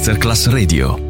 Masterclass Radio.